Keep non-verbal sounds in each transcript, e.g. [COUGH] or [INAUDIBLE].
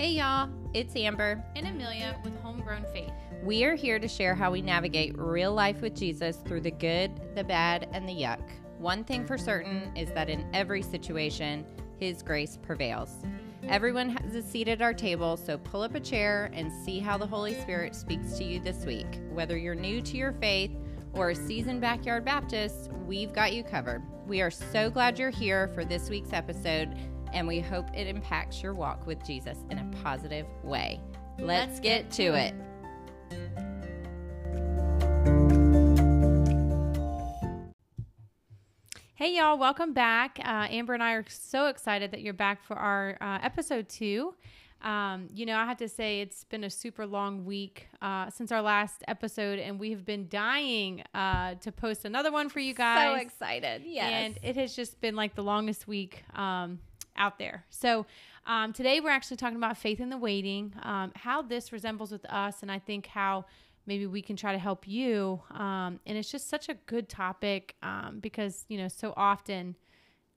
Hey y'all, it's Amber. and Amelia with Homegrown Faith. We are here to share how we navigate real life with Jesus through the good, the bad, and the yuck. One thing for certain is that in every situation, His grace prevails. Everyone has a seat at our table, so pull up a chair and see how the Holy Spirit speaks to you this week. Whether you're new to your faith or a seasoned backyard Baptist, we've got you covered. We are so glad you're here for this week's episode, and we hope it impacts your walk with Jesus in a positive way. Let's, get to it. Hey, y'all, welcome back. Uh, Amber and I are so excited that you're back for our uh, episode two. Um, you know, I have to say, it's been a super long week uh, since our last episode, and we have been dying uh, to post another one for you guys. So excited. Yes. And it has just been like the longest week um, out there. So um, today we're actually talking about faith in the waiting, um, how this resembles with us, and I think how maybe we can try to help you. Um, and it's just such a good topic um, because, you know, so often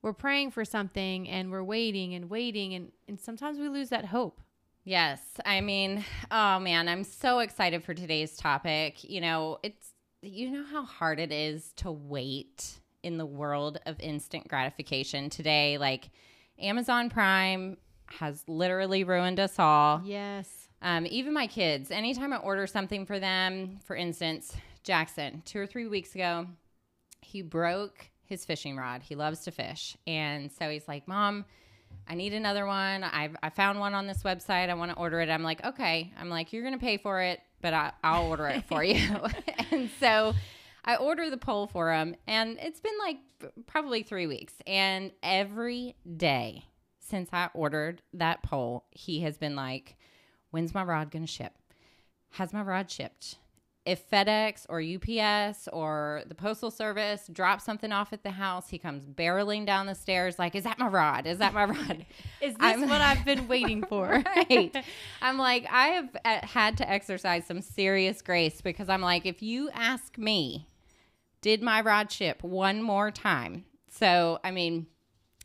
we're praying for something and we're waiting and waiting, and, and sometimes we lose that hope. Yes. I mean, oh man, I'm so excited for today's topic. You know, it's, you know how hard it is to wait in the world of instant gratification today. Like, Amazon Prime has literally ruined us all. Yes. Um, even my kids, anytime I order something for them, for instance, Jackson, two or three weeks ago, he broke his fishing rod. He loves to fish. And so he's like, Mom, I need another one. I've, I found one on this website. I want to order it. I'm like, okay. I'm like, you're going to pay for it, but I, I'll order it for you. [LAUGHS] [LAUGHS] and so I order the pole for him. And it's been like probably three weeks. And every day since I ordered that pole, he has been like, When's my rod going to ship? Has my rod shipped? If FedEx or UPS or the Postal Service drops something off at the house, he comes barreling down the stairs like, Is that my rod? Is that my rod? [LAUGHS] Is this I'm- what I've been [LAUGHS] waiting for? right. [LAUGHS] I'm like, I have uh, had to exercise some serious grace because I'm like, if you ask me, did my rod ship one more time? So, I mean,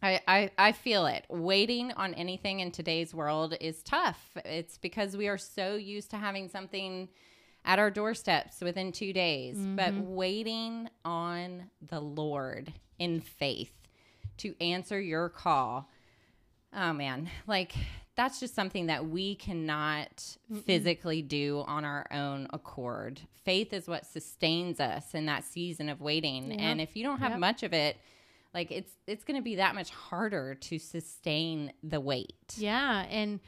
I, I, I feel it. Waiting on anything in today's world is tough. It's because we are so used to having something at our doorsteps within two days. But mm-hmm. waiting on the Lord in faith to answer your call, oh man, like that's just something that we cannot physically do on our own accord. Faith is what sustains us in that season of waiting. Yep. And if you don't have Yep. much of it, like it's it's going to be that much harder to sustain the wait. Yeah, and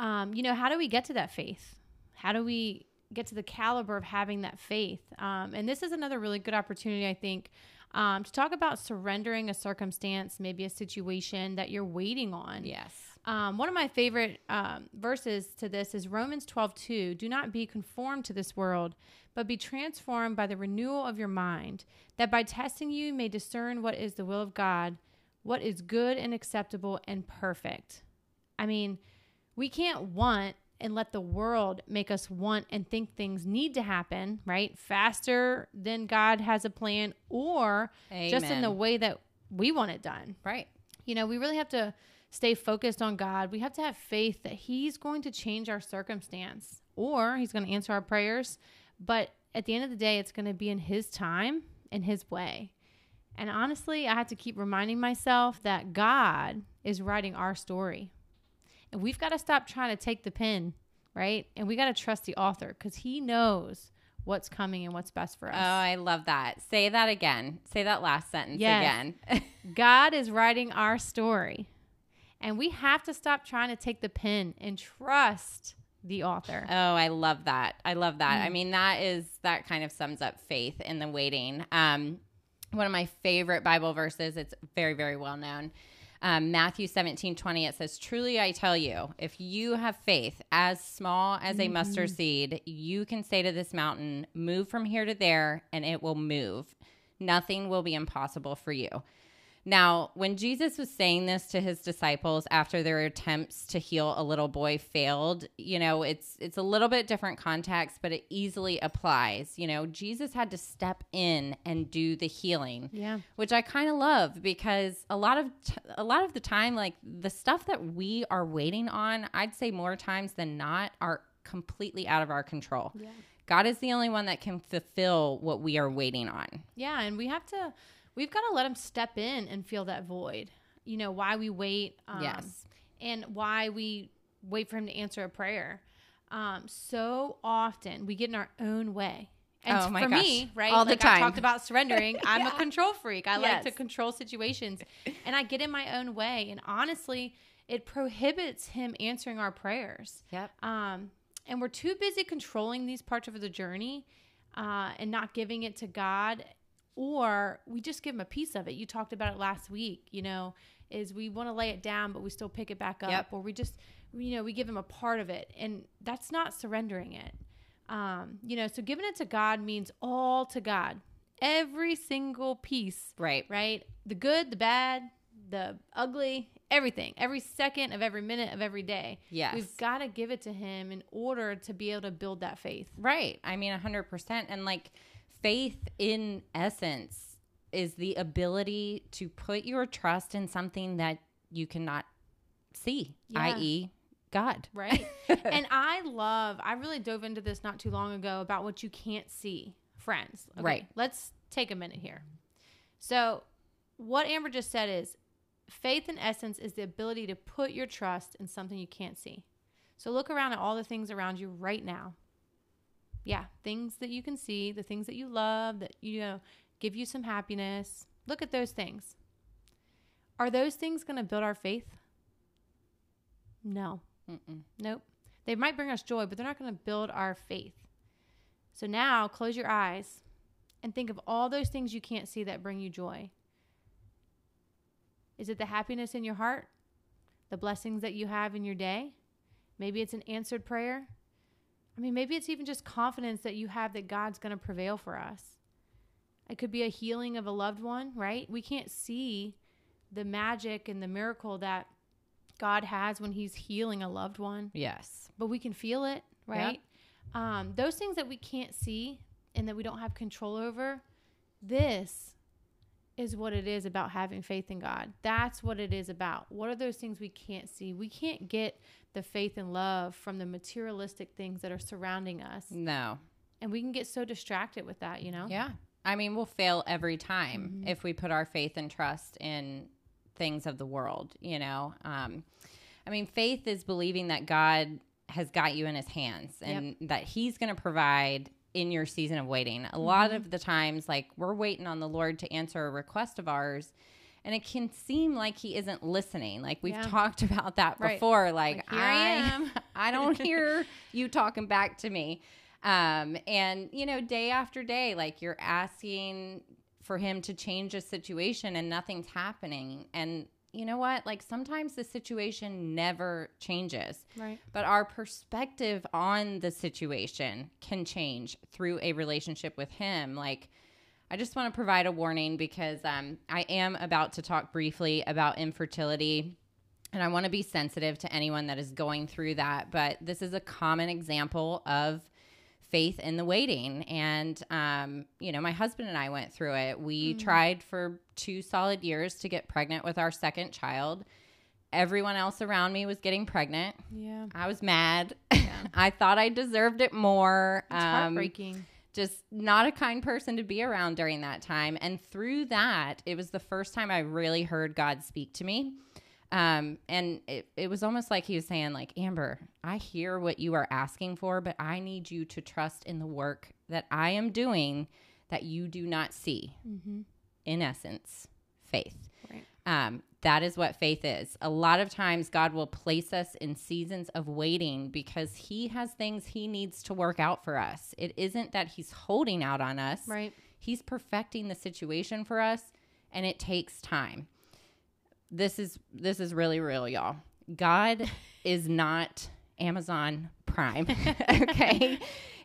um, you know, how do we get to that faith? How do we get to the caliber of having that faith? Um, and this is another really good opportunity, I think, um, to talk about surrendering a circumstance, maybe a situation that you're waiting on. Yes. Um, one of my favorite um, verses to this is Romans 12, 2. Do not be conformed to this world, but be transformed by the renewal of your mind, that by testing you may discern what is the will of God, what is good and acceptable and perfect. I mean, we can't want and let the world make us want and think things need to happen, right? Faster than God has a plan or just in the way that we want it done Right. you know, we really have to stay focused on God. We have to have faith that He's going to change our circumstance or He's going to answer our prayers. But at the end of the day, it's going to be in His time and His way. And honestly, I have to keep reminding myself that God is writing our story. And we've got to stop trying to take the pen, right? And we got to trust the author because He knows what's coming and what's best for us. Oh, I love that. Say that again. Say that last sentence Yes. again. [LAUGHS] God is writing our story. And we have to stop trying to take the pen and trust the author. Oh, I love that. I love that. Mm. I mean, that is that kind of sums up faith in the waiting. Um, one of my favorite Bible verses. It's very, very well known. Um, Matthew 17, 20, it says, Truly I tell you, if you have faith as small as a mustard Mm-hmm. seed, you can say to this mountain, Move from here to there, and it will move. Nothing will be impossible for you. Now, when Jesus was saying this to his disciples after their attempts to heal a little boy failed, you know, it's it's a little bit different context, but it easily applies. You know, Jesus had to step in and do the healing. Yeah. Which I kind of love because a lot of t- a lot of the time like the stuff that we are waiting on, I'd say more times than not are completely out of our control. Yeah. God is the only one that can fulfill what we are waiting on. Yeah, and we have to we've got to let him step in and fill that void. You know, why we wait um, Yes. and why we wait for him to answer a prayer. Um, so often we get in our own way. And Oh my for gosh. me, right? All the like I time. talked about surrendering. [LAUGHS] I'm Yeah. a control freak. I like to control situations. And I get in my own way. And honestly, it prohibits him answering our prayers. Yep. Um, and we're too busy controlling these parts of the journey uh, and not giving it to God, or we just give him a piece of it. You talked about it last week, you know, is we want to lay it down, but we still pick it back up, Yep. or we just, you know, we give him a part of it. And that's not surrendering it. Um, you know, so giving it to God means all to God, every single piece Right. right? The good, the bad, the ugly, everything, every second of every minute of every day. Yes. We've got to give it to him in order to be able to build that faith. Right. I mean, 100%. And like faith in essence is the ability to put your trust in something that you cannot see, Yeah. i.e., God. Right. [LAUGHS] and I love, I really dove into this not too long ago about what you can't see, friends. Okay, Right. Let's take a minute here. So, what Amber just said is faith in essence is the ability to put your trust in something you can't see. So, look around at all the things around you right now. Yeah, things that you can see, the things that you love, that you know give you some happiness. Look at those things. Are those things going to build our faith? No. Mm-mm. Nope. They might bring us joy, but they're not going to build our faith. So now close your eyes and think of all those things you can't see that bring you joy. Is it the happiness in your heart? The blessings that you have in your day? Maybe it's an answered prayer. I mean, maybe it's even just confidence that you have that God's going to prevail for us. It could be a healing of a loved one, right? We can't see the magic and the miracle that God has when He's healing a loved one, Yes. but we can feel it, right? Um, those things that we can't see and that we don't have control over, this is what it is about having faith in God. That's what it is about. What are those things we can't see? We can't get the faith and love from the materialistic things that are surrounding us. No. And we can get so distracted with that, you know? Yeah. I mean, we'll fail every time Mm-hmm. if we put our faith and trust in things of the world, you know? Um, I mean, faith is believing that God has got you in his hands and that he's going to provide in your season of waiting. A lot Mm-hmm. of the times, like, we're waiting on the Lord to answer a request of ours. And it can seem like he isn't listening. Like we've Yeah. talked about that Right. before. Like, Like, here I am. [LAUGHS] I don't hear you talking back to me. Um, and you know, day after day, like you're asking for him to change a situation and nothing's happening. And you know what? Like sometimes the situation never changes. Right. But our perspective on the situation can change through a relationship with him. Like I just want to provide a warning because um, I am about to talk briefly about infertility. And I want to be sensitive to anyone that is going through that. But this is a common example of faith in the waiting. And, um, you know, my husband and I went through it. We tried for two solid years to get pregnant with our second child. Everyone else around me was getting pregnant. Yeah. I was mad. [LAUGHS] I thought I deserved it more. It's Um, heartbreaking. just not a kind person to be around during that time. And through that, it was the first time I really heard God speak to me. Um, and it, it was almost like he was saying, like, Amber, I hear what you are asking for, but I need you to trust in the work that I am doing that you do not see. Mm-hmm. In essence, faith. Right. Um, that is what faith is. A lot of times, God will place us in seasons of waiting because He has things He needs to work out for us. It isn't that He's holding out on us, Right. He's perfecting the situation for us, and it takes time. This is this is really real, y'all. God [LAUGHS] is not Amazon Prime. [LAUGHS] okay.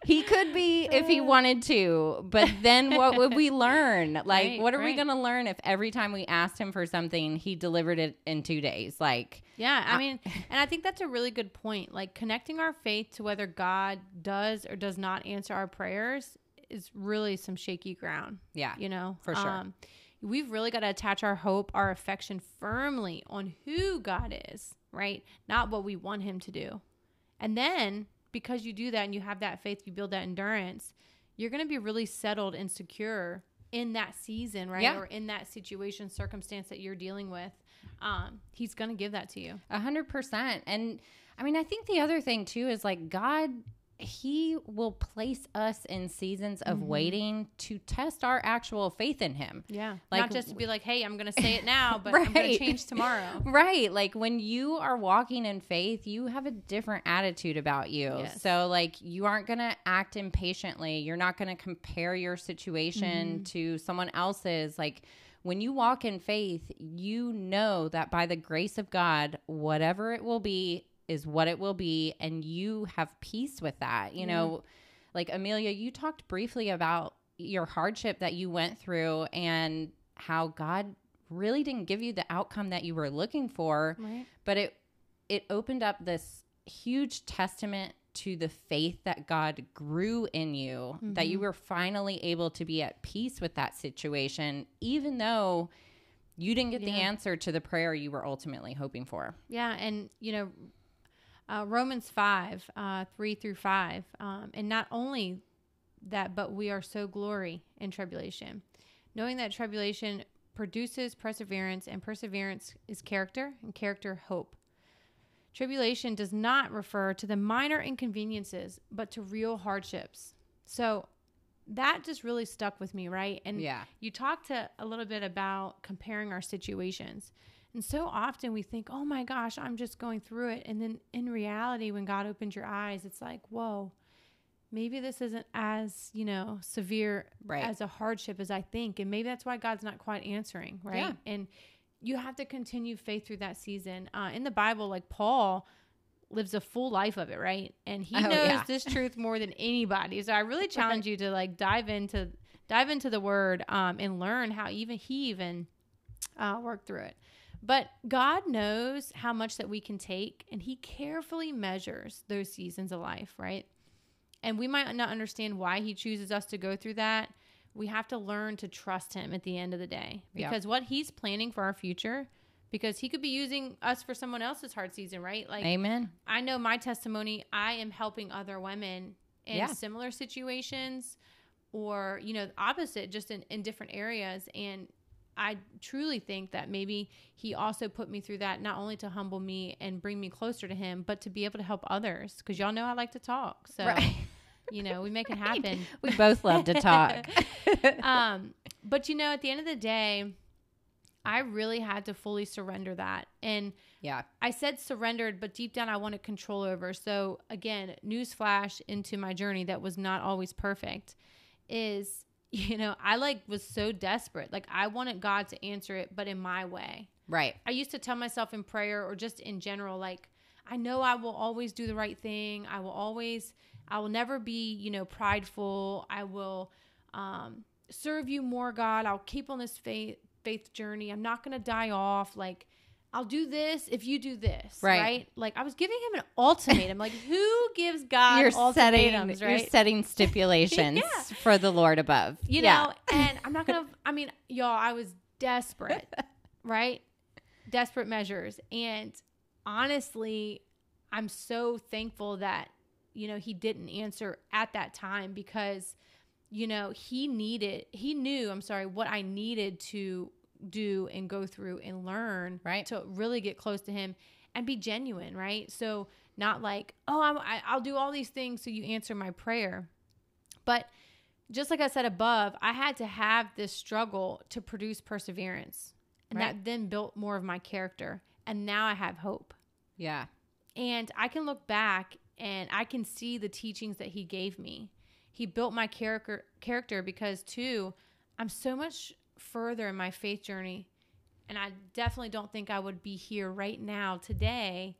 He could be if he wanted to, but then what would we [LAUGHS] learn? Like, Right, what are we going to learn if every time we asked him for something, he delivered it in two days? Like, Yeah, I mean, and I think that's a really good point. Like connecting our faith to whether God does or does not answer our prayers is really some shaky ground. yeah. You know, For sure. Um, we've really got to attach our hope, our affection firmly on who God is, right? Not what we want Him to do. And then because you do that and you have that faith, you build that endurance, you're going to be really settled and secure in that season, right? Yeah. Or in that situation, circumstance that you're dealing with. Um, he's going to give that to you. A hundred percent. And I mean, I think the other thing too is like God, He will place us in seasons of mm-hmm. waiting to test our actual faith in Him. Yeah. Like- Not just to be like, hey, I'm going to say it now, [LAUGHS] but I'm going to Right. change tomorrow. [LAUGHS] Right. Like when you are walking in faith, you have a different attitude about you. Yes. So, like, you aren't going to act impatiently. You're not going to compare your situation mm-hmm. to someone else's. Like, when you walk in faith, you know that by the grace of God, whatever it will be is what it will be. And you have peace with that. You know, like Amelia, you talked briefly about your hardship that you went through and how God really didn't give you the outcome that you were looking for, Right. but it it opened up this huge testament to the faith that God grew in you, that you mm-hmm. were finally able to be at peace with that situation, even though you didn't get the answer to the prayer you were ultimately hoping for. Yeah, and you know, uh, Romans five, uh, three through five, um, and not only that, but we are so glory in tribulation, knowing that tribulation produces perseverance, and perseverance is character, and character hope. Tribulation does not refer to the minor inconveniences, but to real hardships. So that just really stuck with me, right? And Yeah. you talked to a little bit about comparing our situations. And so often we think, oh my gosh, I'm just going through it. And then in reality, when God opens your eyes, it's like, whoa, maybe this isn't as, you know, severe Right. as a hardship as I think. And maybe that's why God's not quite answering, right? Yeah. And you have to continue faith through that season. Uh, in the Bible, like Paul lives a full life of it, right? And he Oh, knows yeah. this truth more than anybody. So I really [LAUGHS] challenge you to like dive into dive into the word um, and learn how even he even uh, worked through it. But God knows how much that we can take, and He carefully measures those seasons of life, right? And we might not understand why He chooses us to go through that. We have to learn to trust Him at the end of the day Yeah. because what He's planning for our future, because He could be using us for someone else's hard season, right? Like, Amen. I know my testimony, I am helping other women in Yeah. similar situations or, you know, the opposite, just in, in different areas. And I truly think that maybe he also put me through that not only to humble me and bring me closer to him, but to be able to help others. Because y'all know I like to talk. So, Right. [LAUGHS] you know, we make it happen. We both love to talk. [LAUGHS] um, but, you know, at the end of the day, I really had to fully surrender that. And yeah. I said surrendered, but deep down I wanted control over. So again, newsflash into my journey that was not always perfect is, you know, I like was so desperate. Like I wanted God to answer it, but in my way. Right. I used to tell myself in prayer or just in general, like, I know I will always do the right thing. I will always, I will never be, you know, prideful. I will um, serve you more, God. I'll keep on this faith faith journey. I'm not going to die off. Like, I'll do this if you do this, Right. right? Like, I was giving him an ultimatum. like, who gives God you're setting ultimatums, you're right? setting [LAUGHS] stipulations Yeah. for the Lord above. you Yeah. know and i'm not gonna [LAUGHS] i mean y'all i was desperate right desperate measures and honestly i'm so thankful that you know he didn't answer at that time because you know he needed he knew i'm sorry what i needed to do and go through and learn Right. to really get close to him and be genuine right so not like oh I'm, I, i'll do all these things so you answer my prayer but just like I said above, I had to have this struggle to produce perseverance. And Right. that then built more of my character. And now I have hope. Yeah. And I can look back and I can see the teachings that he gave me. He built my character character because too, I'm so much further in my faith journey. And I definitely don't think I would be here right now today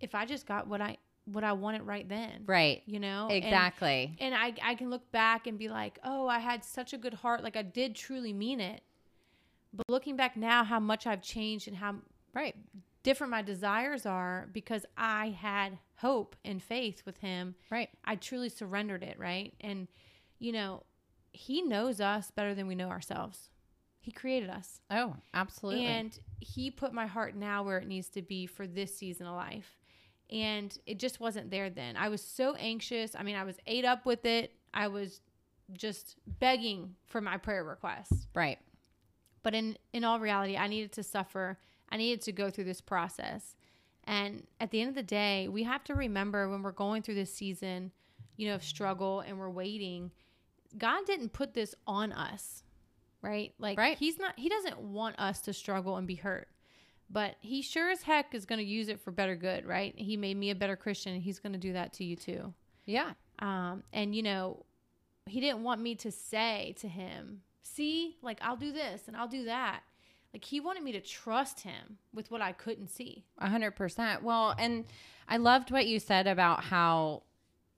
if I just got what I what I wanted right then. Right. You know? And- Exactly. and I I can look back and be like, "Oh, I had such a good heart. Like I did truly mean it." But looking back now how much I've changed and how right. different my desires are because I had hope and faith with him. Right. I truly surrendered it, right? And you know, he knows us better than we know ourselves. He created us. Oh, absolutely. And he put my heart now where it needs to be for this season of life. And it just wasn't there then. I was so anxious. I mean, I was ate up with it. I was just begging for my prayer request. right. But in in all reality, I needed to suffer. I needed to go through this process. And at the end of the day, we have to remember when we're going through this season, you know, of struggle and we're waiting, God didn't put this on us. Right? Like Right. he's not he doesn't want us to struggle and be hurt. But he sure as heck is going to use it for better good, right? He made me a better Christian. and He's going to do that to you too. Yeah. Um, and you know, he didn't want me to say to him, "See, like I'll do this and I'll do that." Like he wanted me to trust him with what I couldn't see. A hundred percent. Well, and I loved what you said about how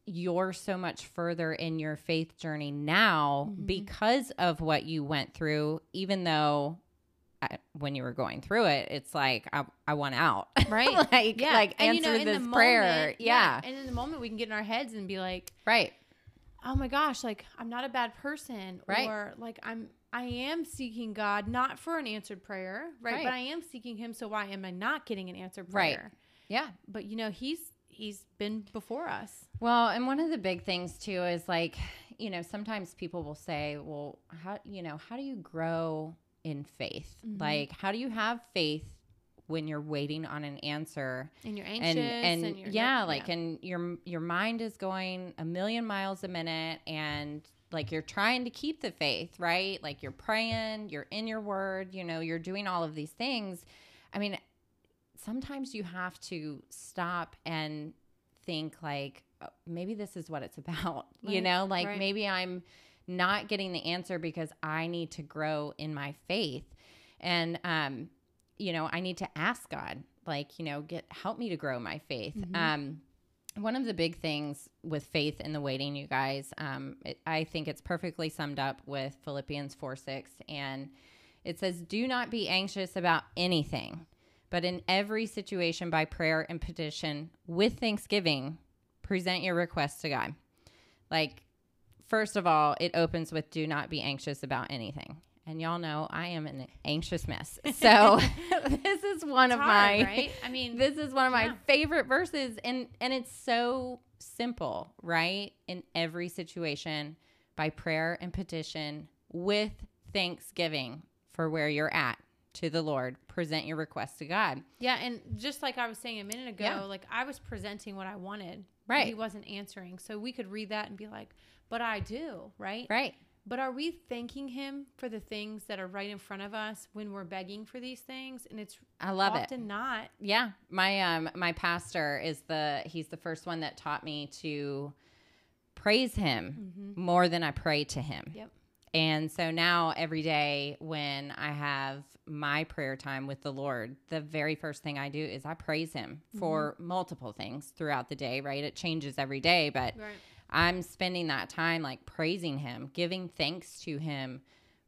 you're so much further in your faith journey now Mm-hmm. because of what you went through, even though I, when you were going through it, it's like, I, I want out. [LAUGHS] Right? like, like And, you answer know, in this the prayer. moment- yeah. And in the moment, we can get in our heads and be like, Right. "Oh my gosh, like I'm not a bad person," Right. or like I'm I am seeking God not for an answered prayer, right? Right. But I am seeking Him. So why am I not getting an answered prayer? Right. prayer? Yeah. But you know, He's He's been before us. Well, and one of the big things too is like, you know, sometimes people will say, well, how, you know, how do you grow in faith? Mm-hmm. Like, how do you have faith when you're waiting on an answer? And you're anxious, and and, you're yeah, like, and your your mind is going a million miles a minute, and like you're trying to keep the faith, right? Like you're praying, you're in your word, you know, you're doing all of these things. I mean, sometimes you have to stop and think like oh, maybe this is what it's [LAUGHS] about you know? Like right. maybe i'm not getting the answer because i need to grow in my faith. And um you know i need to ask god like you know get help me to grow my faith. Um one of the big things with faith in the waiting you guys um it, i think it's perfectly summed up with philippians 4 6 and it says do not be anxious about anything but in every situation, by prayer and petition with thanksgiving, present your requests to God. Like, first of all, it opens with do not be anxious about anything. And y'all know I am an anxious mess. [LAUGHS] So [LAUGHS] this is one It's of hard, my right? I mean, [LAUGHS] this is one of my Yeah. favorite verses and and it's so simple, right? In every situation by prayer and petition with thanksgiving for where you're at to the Lord, present your request to God. yeah, and just like I was saying a minute ago, Yeah. like I was presenting what I wanted, Right. He wasn't answering, so we could read that and be like, "But I do," right? Right. But are we thanking Him for the things that are right in front of us when we're begging for these things? And it's I love it. often not. Yeah, my um my pastor is the he's the first one that taught me to praise him more than I pray to him. Yep. And so now every day when I have my prayer time with the Lord, the very first thing I do is I praise him mm-hmm. for multiple things throughout the day, right? It changes every day, but Right. I'm spending that time like praising him, giving thanks to him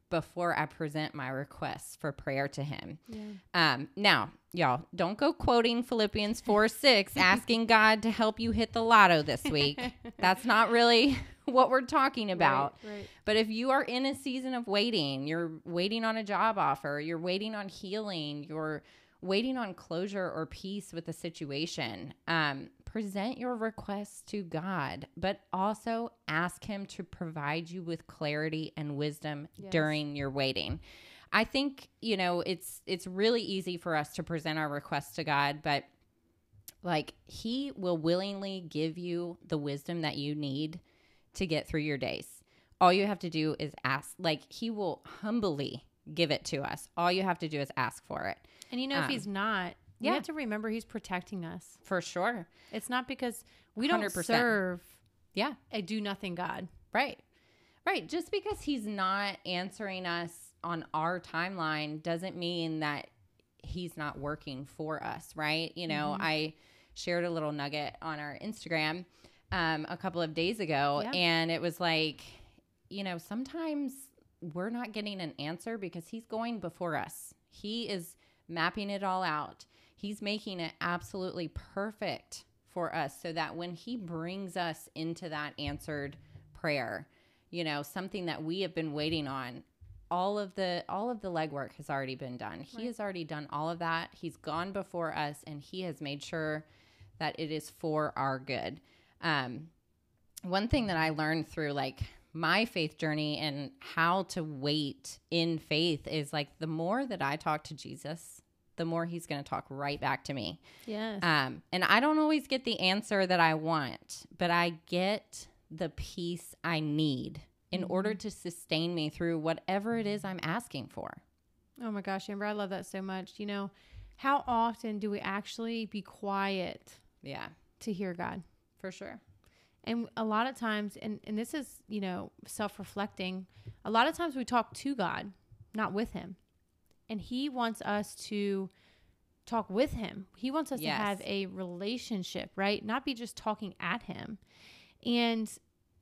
before I present my requests for prayer to him. Yeah. Um, now, y'all, don't go quoting Philippians 4 6, [LAUGHS] asking God to help you hit the lotto this week. That's not really [LAUGHS] what we're talking about. Right, right. But if you are in a season of waiting, you're waiting on a job offer, you're waiting on healing, you're waiting on closure or peace with a situation, um, present your requests to God, but also ask Him to provide you with clarity and wisdom Yes. during your waiting. I think you know it's it's really easy for us to present our requests to God, but like He will willingly give you the wisdom that you need to get through your days. All you have to do is ask. Like He will humbly give it to us. All you have to do is ask for it. And you know, if Um, He's not, we have to remember He's protecting us. For sure. It's not because we don't 100%. serve Yeah. a do nothing God. Right. Right. Just because he's not answering us on our timeline doesn't mean that he's not working for us, right? You know, I shared a little nugget on our Instagram um, a couple of days ago, Yeah. and it was like, you know, sometimes we're not getting an answer because he's going before us. He is mapping it all out. He's making it absolutely perfect for us so that when he brings us into that answered prayer, you know, something that we have been waiting on, all of the all of the legwork has already been done. He has already done all of that. He's gone before us and he has made sure that it is for our good. Um, one thing that I learned through like my faith journey and how to wait in faith is like the more that I talk to Jesus, the more he's going to talk right back to me. Yes. Um, and I don't always get the answer that I want, but I get the peace I need in order to sustain me through whatever it is I'm asking for. oh my gosh, Amber, I love that so much. You know, how often do we actually be quiet Yeah, to hear God? for sure. And a lot of times, and, and this is, you know, self reflecting, a lot of times we talk to God, not with Him. And He wants us to talk with Him. He wants us Yes. to have a relationship, right? Not be just talking at Him. And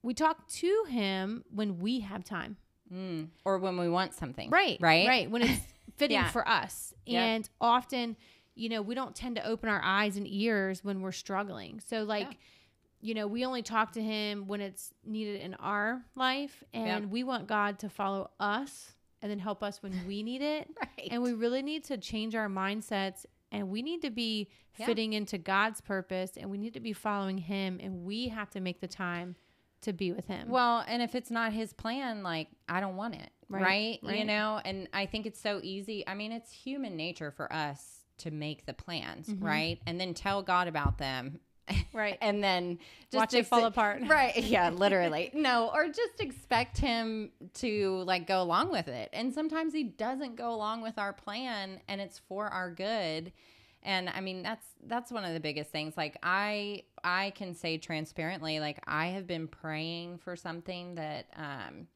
we talk to Him when we have time. Mm. Or when we want something. Right. Right. Right. When it's [LAUGHS] fitting Yeah. for us. Yep. And often, you know, we don't tend to open our eyes and ears when we're struggling. So, like, Yeah. you know, we only talk to him when it's needed in our life. And Yep. we want God to follow us and then help us when we need it. [LAUGHS] Right. And we really need to change our mindsets. And we need to be Yeah. fitting into God's purpose and we need to be following him. And we have to make the time to be with him. Well, and if it's not his plan, like I don't want it. Right, Right. You know, and I think it's so easy. I mean, it's human nature for us to make the plans, Mm-hmm. right? And then tell God about them. Right. and then just Watch it fall apart. Right. Yeah, [LAUGHS] literally. no, or just expect him to like go along with it. And sometimes he doesn't go along with our plan and it's for our good. And I mean, that's that's one of the biggest things. Like I I can say transparently like I have been praying for something that um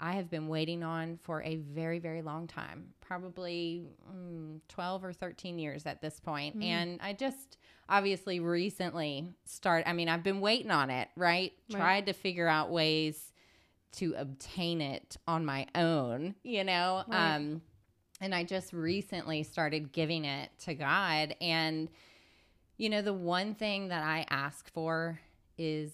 I have been waiting on for a very, very long time, probably mm, 12 or 13 years at this point. And I just obviously recently start I mean, I've been waiting on it, right? Right. Tried to figure out ways to obtain it on my own, you know? Right. Um and I just recently started giving it to God and you know, the one thing that I ask for is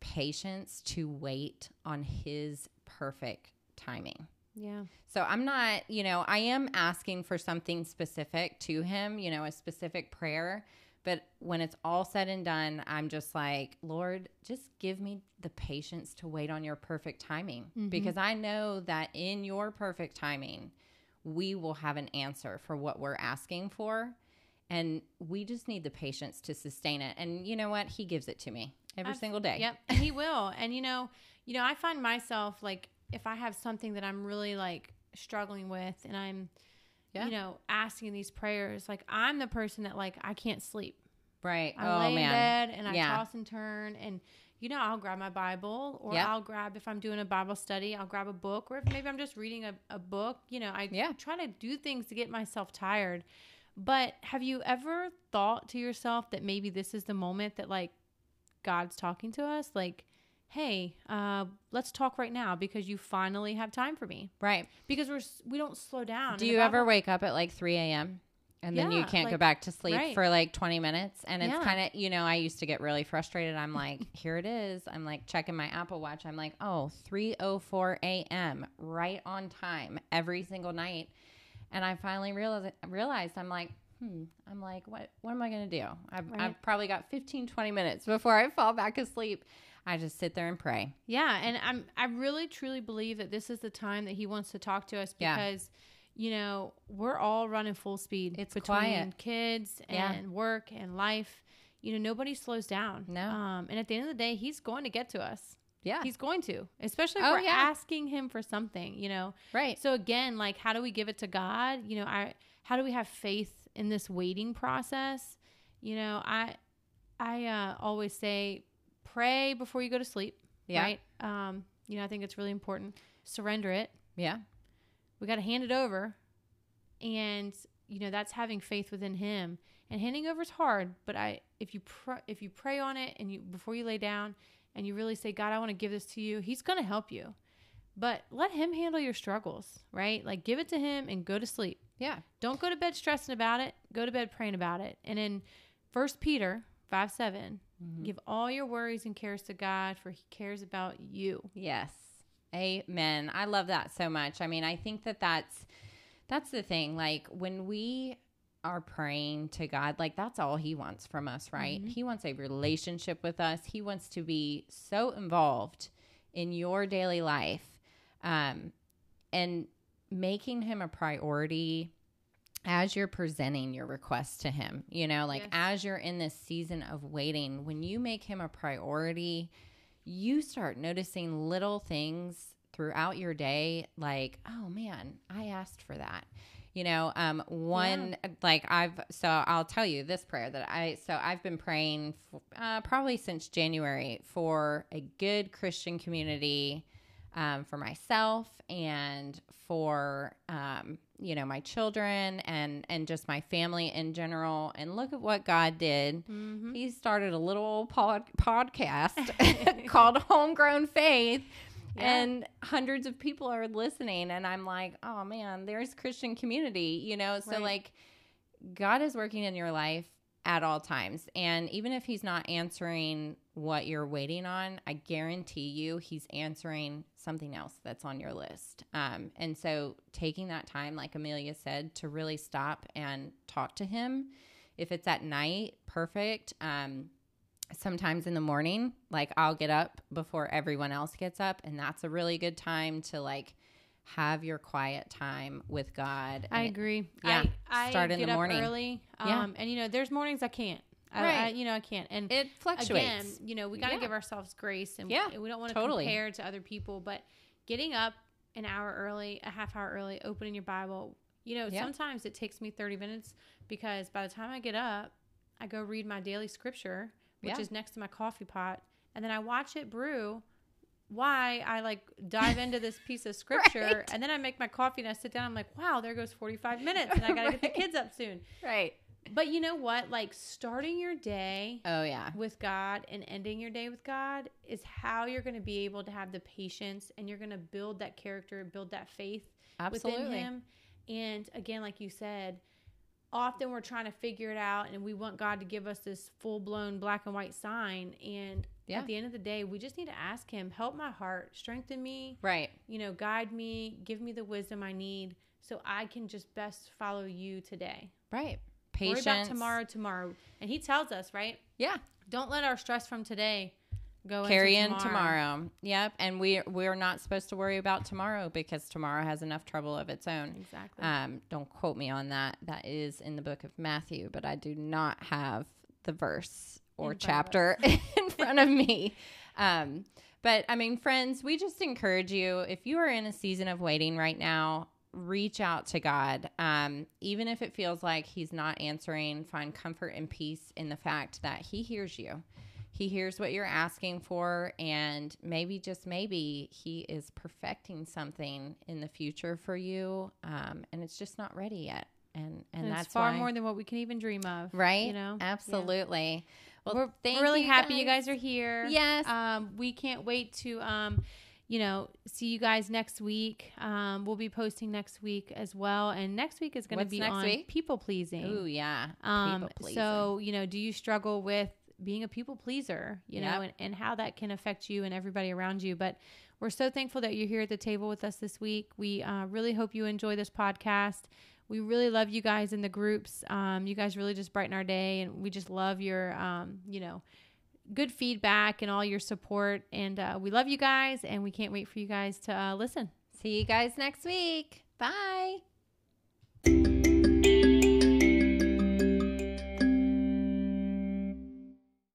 patience to wait on his perfect timing. yeah. So I'm not, you know, I am asking for something specific to him, you know, a specific prayer. But when it's all said and done, I'm just like, Lord, just give me the patience to wait on your perfect timing mm-hmm. because I know that in your perfect timing, we will have an answer for what we're asking for. And we just need the patience to sustain it. And you know what? He gives it to me every Abs- single day. Yep, he will. [LAUGHS] And you know, you know, I find myself like if I have something that I'm really like struggling with, and I'm, Yeah. you know, asking these prayers, like I'm the person that like I can't sleep. Right. I oh, lay man. in bed and I Yeah. toss and turn, and you know, I'll grab my Bible, or Yep. I'll grab if I'm doing a Bible study, I'll grab a book, or if maybe I'm just reading a, a book. You know, I Yeah. try to do things to get myself tired. But have you ever thought to yourself that maybe this is the moment that like God's talking to us? Like, hey, uh, let's talk right now because you finally have time for me. Right. Because we're we don't slow down. Do you ever wake up at like 3 a.m. and then you can't go back to sleep right. for like 20 minutes? And it's Yeah. kind of, you know, I used to get really frustrated. I'm like, [LAUGHS] here it is. I'm like checking my Apple Watch. I'm like, oh, 3.04 a.m., right on time every single night. And I finally realized, realized I'm like, hmm, I'm like, what, what am I going to do? I've, Right. I've probably got 15, 20 minutes before I fall back asleep. I just sit there and pray. Yeah, and I'm I really truly believe that this is the time that he wants to talk to us Yeah. because you know, we're all running full speed It's between quiet. kids Yeah. and work and life. You know, nobody slows down. No. Um, and at the end of the day, he's going to get to us. Yeah. He's going to, especially if Oh, we're yeah. asking him for something, you know. right. So again, like how do we give it to God? You know, I how do we have faith in this waiting process? You know, I I uh, always say pray before you go to sleep. Yeah. Right. Um, you know, I think it's really important. Surrender it. Yeah. We got to hand it over. And you know that's having faith within Him. And handing over is hard, but I if you pr- if you pray on it and you before you lay down and you really say, God, I want to give this to you, He's going to help you. But let Him handle your struggles, right? Like give it to Him and go to sleep. Yeah. Don't go to bed stressing about it. Go to bed praying about it. And in First Peter five 7 give all your worries and cares to God, for He cares about you. Yes. Amen. I love that so much. I mean, I think that that's that's the thing. Like when we are praying to God, like that's all he wants from us, right? He wants a relationship with us. He wants to be so involved in your daily life. Um and making him a priority as you're presenting your request to him, you know, like Yes. as you're in this season of waiting, when you make him a priority, you start noticing little things throughout your day like oh man i asked for that you know um one like i've so i'll tell you this prayer that i so i've been praying f uh, probably since january for a good christian community um, for myself and for um, you know my children and and just my family in general and look at what god did Mm-hmm. he started a little pod, podcast [LAUGHS] called Homegrown Faith. Yeah. And hundreds of people are listening, and I'm like, oh man, there's Christian community, you know? So, Right. like, God is working in your life at all times. And even if He's not answering what you're waiting on, I guarantee you He's answering something else that's on your list. Um, and so, taking that time, like Amelia said, to really stop and talk to Him. If it's at night, perfect. Um, sometimes in the morning, like I'll get up before everyone else gets up, and that's a really good time to like have your quiet time with God. I agree. Yeah, I, I start in get the up morning. early. Um, Yeah. and you know, there's mornings I can't. I, I, Right. you know, I can't. And it fluctuates. again, you know, we got to Yeah. give ourselves grace, and Yeah, we, don't want to totally. compare to other people. But getting up an hour early, a half hour early, opening your Bible, you know, Yeah. sometimes it takes me thirty minutes because by the time I get up, I go read my daily scripture, which Yeah. is next to my coffee pot, and then I watch it brew. Why I like dive into this piece of [LAUGHS] scripture, Right. and then I make my coffee and I sit down. I'm like, wow, there goes 45 minutes, and I gotta get the [LAUGHS] kids up soon. right. But you know what? Like starting your day Oh yeah. with God and ending your day with God is how you're going to be able to have the patience and you're going to build that character, build that faith within Him. And again, like you said, often we're trying to figure it out and we want God to give us this full blown black and white sign. And Yeah. at the end of the day, we just need to ask Him, help my heart, strengthen me, Right. you know, guide me, give me the wisdom I need so I can just best follow you today. Right. Worry about tomorrow, tomorrow. And He tells us, right? Yeah. Don't let our stress from today go Carry into in tomorrow. Yep. And we we're not supposed to worry about tomorrow because tomorrow has enough trouble of its own. Exactly. Um, don't quote me on that. That is in the book of Matthew, but I do not have the verse or In chapter [LAUGHS] in front of me. Um, but I mean, friends, we just encourage you if you are in a season of waiting right now, reach out to God. Um, even if it feels like He's not answering, find comfort and peace in the fact that He hears you. He hears what you're asking for, and maybe, just maybe, He is perfecting something in the future for you, um, and it's just not ready yet. And and, and that's far why, more than what we can even dream of. right. You know? absolutely. Well, We're, thank really happy you guys are here. Yes. Um, we can't wait to, um, you know, see you guys next week. Um, we'll be posting next week as well. And next week is going to be on week? people pleasing. Ooh, yeah. Um, so, you know, do you struggle with being a people pleaser, you know, and, and how that can affect you and everybody around you? But we're so thankful that you're here at the table with us this week. We uh, really hope you enjoy this podcast. We really love you guys in the groups. Um, you guys really just brighten our day, and we just love your, um, you know, good feedback and all your support. And uh, we love you guys, and we can't wait for you guys to uh, listen. See you guys next week. Bye.